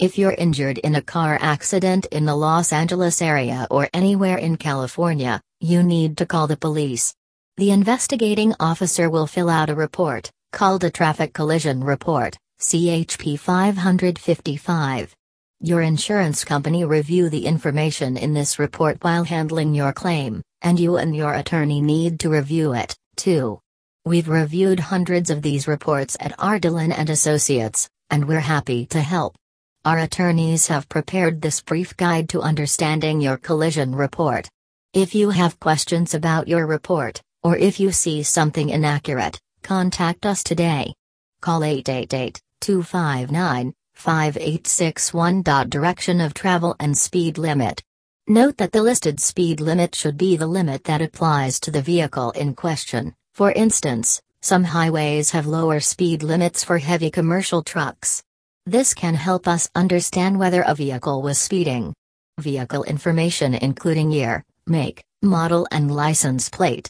If you're injured in a car accident in the Los Angeles area or anywhere in California, you need to call the police. The investigating officer will fill out a report, called a Traffic Collision Report, CHP 555. Your insurance company review the information in this report while handling your claim, and you and your attorney need to review it, too. We've reviewed hundreds of these reports at Ardalan and Associates, and we're happy to help. Our attorneys have prepared this brief guide to understanding your collision report. If you have questions about your report, or if you see something inaccurate, contact us today. Call 888 259 5861. Direction of travel and speed limit. Note that the listed speed limit should be the limit that applies to the vehicle in question. For instance, some highways have lower speed limits for heavy commercial trucks. This can help us understand whether a vehicle was speeding. Vehicle information including year, make, model, and license plate.